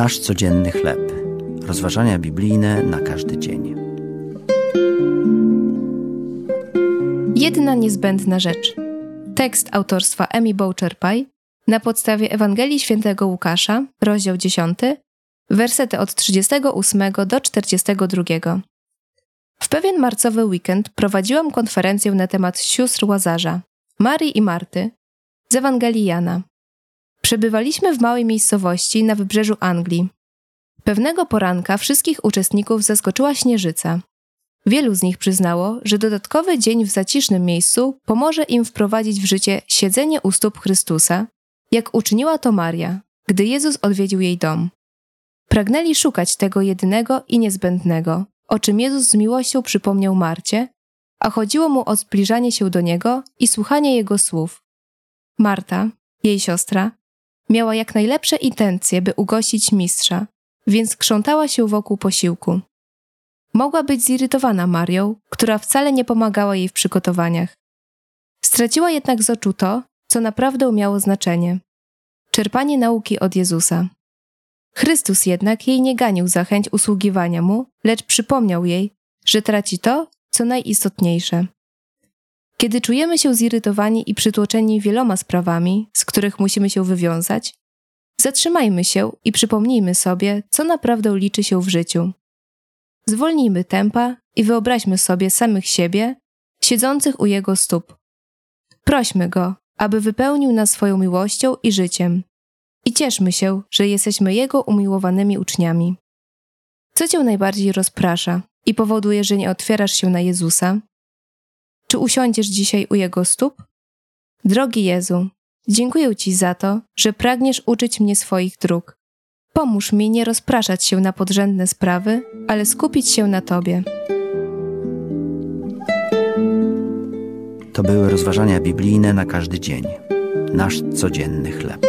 Nasz codzienny chleb. Rozważania biblijne na każdy dzień. Jedna niezbędna rzecz. Tekst autorstwa Emi Boucher-Pye na podstawie Ewangelii Świętego Łukasza, rozdział 10, wersety od 38 do 42. W pewien marcowy weekend prowadziłam konferencję na temat sióstr Łazarza, Marii i Marty, z Ewangelii Jana. Przebywaliśmy w małej miejscowości na wybrzeżu Anglii. Pewnego poranka wszystkich uczestników zaskoczyła śnieżyca. Wielu z nich przyznało, że dodatkowy dzień w zacisznym miejscu pomoże im wprowadzić w życie siedzenie u stóp Chrystusa, jak uczyniła to Maria, gdy Jezus odwiedził jej dom. Pragnęli szukać tego jedynego i niezbędnego, o czym Jezus z miłością przypomniał Marcie, a chodziło mu o zbliżanie się do Niego i słuchanie Jego słów. Marta, jej siostra, miała jak najlepsze intencje, by ugościć mistrza, więc krzątała się wokół posiłku. Mogła być zirytowana Marią, która wcale nie pomagała jej w przygotowaniach. Straciła jednak z oczu to, co naprawdę miało znaczenie czerpanie nauki od Jezusa. Chrystus jednak jej nie ganił za chęć usługiwania mu, lecz przypomniał jej, że traci to, co najistotniejsze. Kiedy czujemy się zirytowani i przytłoczeni wieloma sprawami, z których musimy się wywiązać, zatrzymajmy się i przypomnijmy sobie, co naprawdę liczy się w życiu. Zwolnijmy tempa i wyobraźmy sobie samych siebie, siedzących u Jego stóp. Prośmy Go, aby wypełnił nas swoją miłością i życiem. I cieszmy się, że jesteśmy Jego umiłowanymi uczniami. Co Cię najbardziej rozprasza i powoduje, że nie otwierasz się na Jezusa? Czy usiądziesz dzisiaj u Jego stóp? Drogi Jezu, dziękuję Ci za to, że pragniesz uczyć mnie swoich dróg. Pomóż mi nie rozpraszać się na podrzędne sprawy, ale skupić się na Tobie. To były rozważania biblijne na każdy dzień. Nasz codzienny chleb.